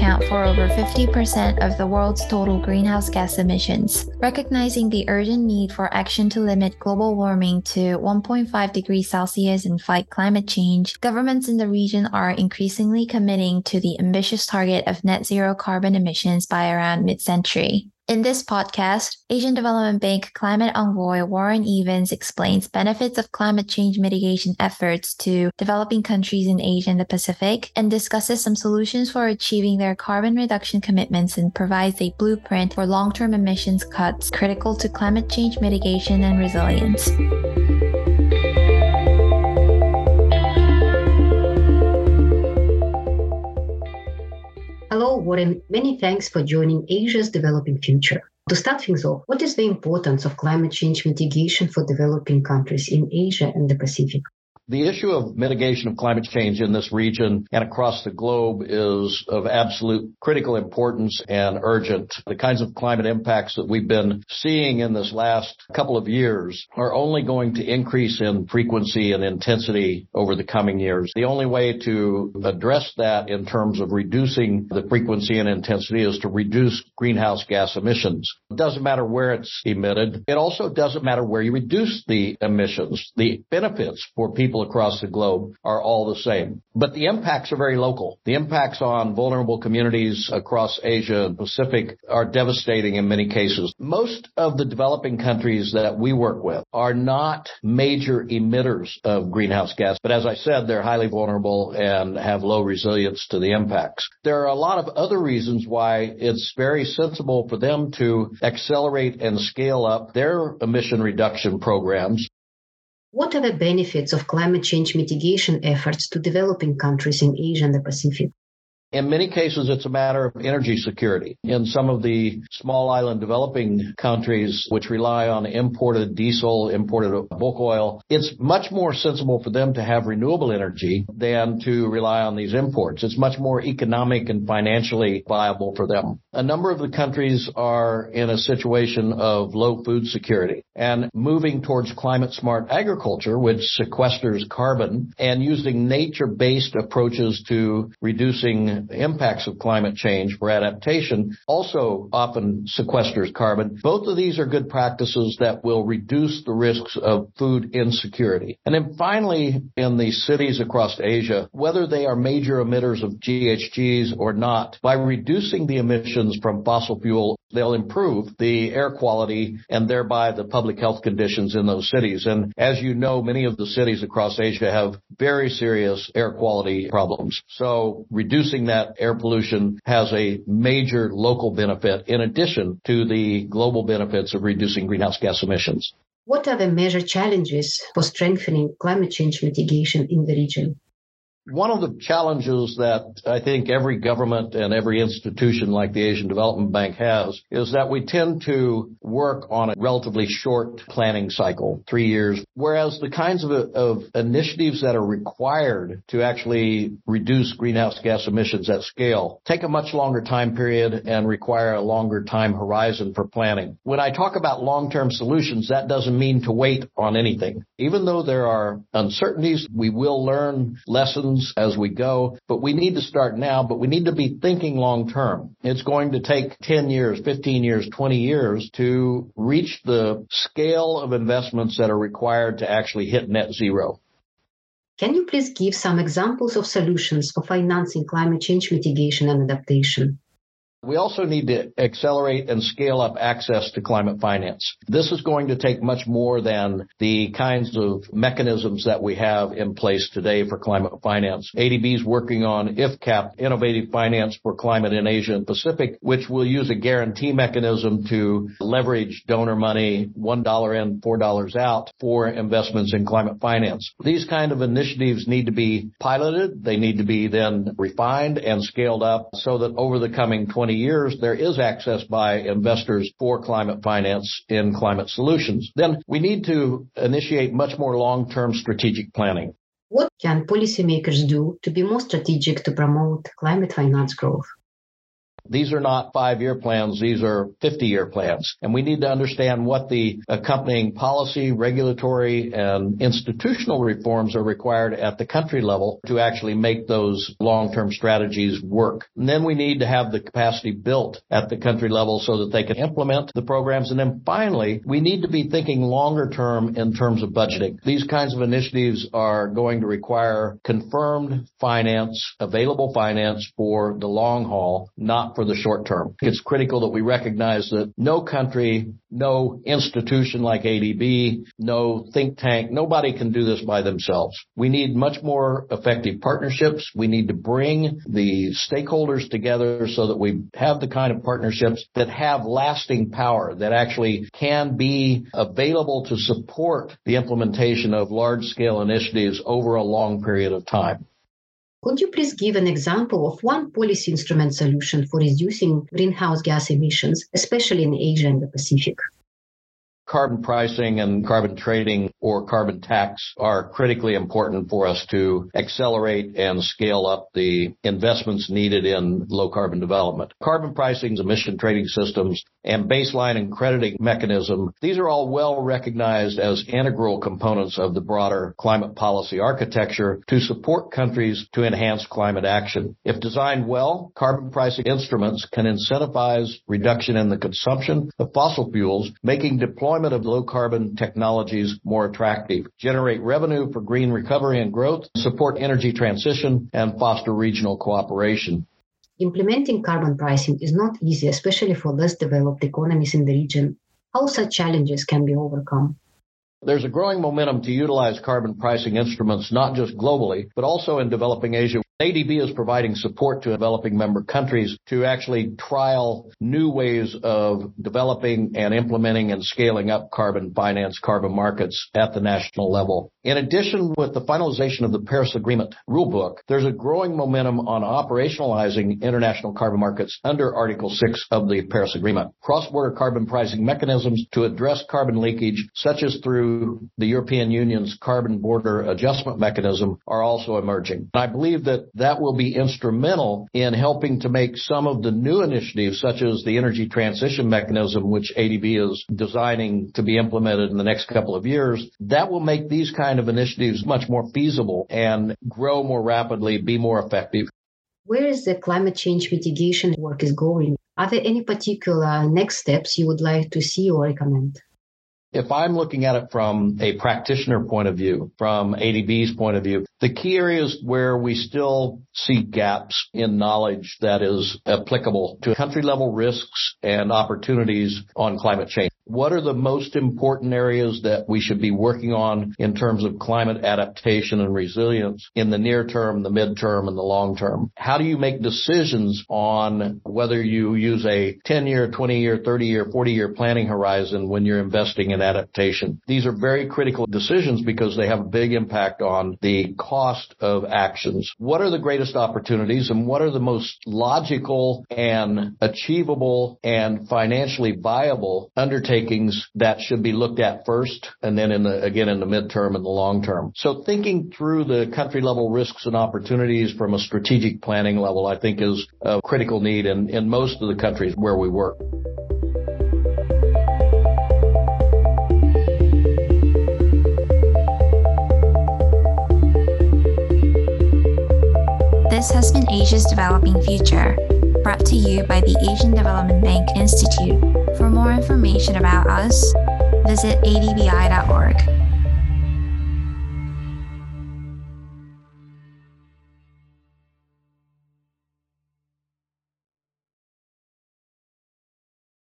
account for over 50% of the world's total greenhouse gas emissions. Recognizing the urgent need for action to limit global warming to 1.5 degrees Celsius and fight climate change, governments in the region are increasingly committing to the ambitious target of net zero carbon emissions by around mid century. In this podcast, Asian Development Bank climate envoy Warren Evans explains benefits of climate change mitigation efforts to developing countries in Asia and the Pacific and discusses some solutions for achieving their carbon reduction commitments and provides a blueprint for long-term emissions cuts critical to climate change mitigation and resilience. Warren. Many thanks for joining Asia's Developing Future. To start things off, what is the importance of climate change mitigation for developing countries in Asia and the Pacific? The issue of mitigation of climate change in this region and across the globe is of absolute critical importance and urgent. The kinds of climate impacts that we've been seeing in this last couple of years are only going to increase in frequency and intensity over the coming years. The only way to address that in terms of reducing the frequency and intensity is to reduce greenhouse gas emissions. It doesn't matter where it's emitted. It also doesn't matter where you reduce the emissions. The benefits for people people across the globe are all the same. But the impacts are very local. The impacts on vulnerable communities across Asia and Pacific are devastating in many cases. Most of the developing countries that we work with are not major emitters of greenhouse gas, but as I said, they're highly vulnerable and have low resilience to the impacts. There are a lot of other reasons why it's very sensible for them to accelerate and scale up their emission reduction programs what are the benefits of climate change mitigation efforts to developing countries in Asia and the Pacific? In many cases, it's a matter of energy security. In some of the small island developing countries, which rely on imported diesel, imported bulk oil, it's much more sensible for them to have renewable energy than to rely on these imports. It's much more economic and financially viable for them. A number of the countries are in a situation of low food security and moving towards climate smart agriculture, which sequesters carbon and using nature based approaches to reducing impacts of climate change for adaptation also often sequesters carbon. Both of these are good practices that will reduce the risks of food insecurity. And then finally, in the cities across Asia, whether they are major emitters of GHGs or not, by reducing the emissions from fossil fuel they'll improve the air quality and thereby the public health conditions in those cities. And as you know, many of the cities across Asia have very serious air quality problems. So reducing that air pollution has a major local benefit in addition to the global benefits of reducing greenhouse gas emissions. What are the major challenges for strengthening climate change mitigation in the region? One of the challenges that I think every government and every institution like the Asian Development Bank has is that we tend to work on a relatively short planning cycle, three years, whereas the kinds of, of initiatives that are required to actually reduce greenhouse gas emissions at scale take a much longer time period and require a longer time horizon for planning. When I talk about long-term solutions, that doesn't mean to wait on anything. Even though there are uncertainties, we will learn lessons as we go, but we need to start now, but we need to be thinking long term. It's going to take 10 years, 15 years, 20 years to reach the scale of investments that are required to actually hit net zero. Can you please give some examples of solutions for financing climate change mitigation and adaptation? We also need to accelerate and scale up access to climate finance. This is going to take much more than the kinds of mechanisms that we have in place today for climate finance. ADB is working on IFCAP, Innovative Finance for Climate in Asia and Pacific, which will use a guarantee mechanism to leverage donor money, $1 in, $4 out for investments in climate finance. These kind of initiatives need to be piloted. They need to be then refined and scaled up so that over the coming 20 20 years, there is access by investors for climate finance in climate solutions. Then we need to initiate much more long-term strategic planning. What can policymakers do to be more strategic to promote climate finance growth? These are not five year plans. These are 50 year plans. And we need to understand what the accompanying policy, regulatory, and institutional reforms are required at the country level to actually make those long term strategies work. And then we need to have the capacity built at the country level so that they can implement the programs. And then finally, we need to be thinking longer term in terms of budgeting. These kinds of initiatives are going to require confirmed finance, available finance for the long haul, not for the short term. It's critical that we recognize that no country, no institution like ADB, no think tank, nobody can do this by themselves. We need much more effective partnerships. We need to bring the stakeholders together so that we have the kind of partnerships that have lasting power, that actually can be available to support the implementation of large scale initiatives over a long period of time. Could you please give an example of one policy instrument solution for reducing greenhouse gas emissions, especially in Asia and the Pacific? Carbon pricing and carbon trading or carbon tax are critically important for us to accelerate and scale up the investments needed in low carbon development. Carbon pricing, emission trading systems, and baseline and crediting mechanism, these are all well recognized as integral components of the broader climate policy architecture to support countries to enhance climate action. If designed well, carbon pricing instruments can incentivize reduction in the consumption of fossil fuels, making deployment deployment of low carbon technologies more attractive, generate revenue for green recovery and growth, support energy transition, and foster regional cooperation. Implementing carbon pricing is not easy, especially for less developed economies in the region. How such challenges can be overcome? There's a growing momentum to utilize carbon pricing instruments not just globally, but also in developing Asia. ADB is providing support to developing member countries to actually trial new ways of developing and implementing and scaling up carbon finance, carbon markets at the national level. In addition, with the finalization of the Paris Agreement rulebook, there's a growing momentum on operationalizing international carbon markets under Article 6 of the Paris Agreement. Cross-border carbon pricing mechanisms to address carbon leakage, such as through the European Union's carbon border adjustment mechanism, are also emerging. I believe that that will be instrumental in helping to make some of the new initiatives, such as the energy transition mechanism, which ADB is designing to be implemented in the next couple of years, that will make these kind of initiatives much more feasible and grow more rapidly, be more effective. Where is the climate change mitigation work is going? Are there any particular next steps you would like to see or recommend? If I'm looking at it from a practitioner point of view, from ADB's point of view, the key areas where we still see gaps in knowledge that is applicable to country level risks and opportunities on climate change. What are the most important areas that we should be working on in terms of climate adaptation and resilience in the near term, the midterm, and the long term? How do you make decisions on whether you use a 10 year, 20 year, 30 year, 40 year planning horizon when you're investing in adaptation? These are very critical decisions because they have a big impact on the cost of actions. What are the greatest opportunities and what are the most logical and achievable and financially viable undertakings that should be looked at first and then in the, again in the midterm and the long term. So thinking through the country level risks and opportunities from a strategic planning level, I think is a critical need in, in most of the countries where we work. This has been Asia's Developing Future, brought to you by the Asian Development Bank Institute. For more information about us, visit adbi.org.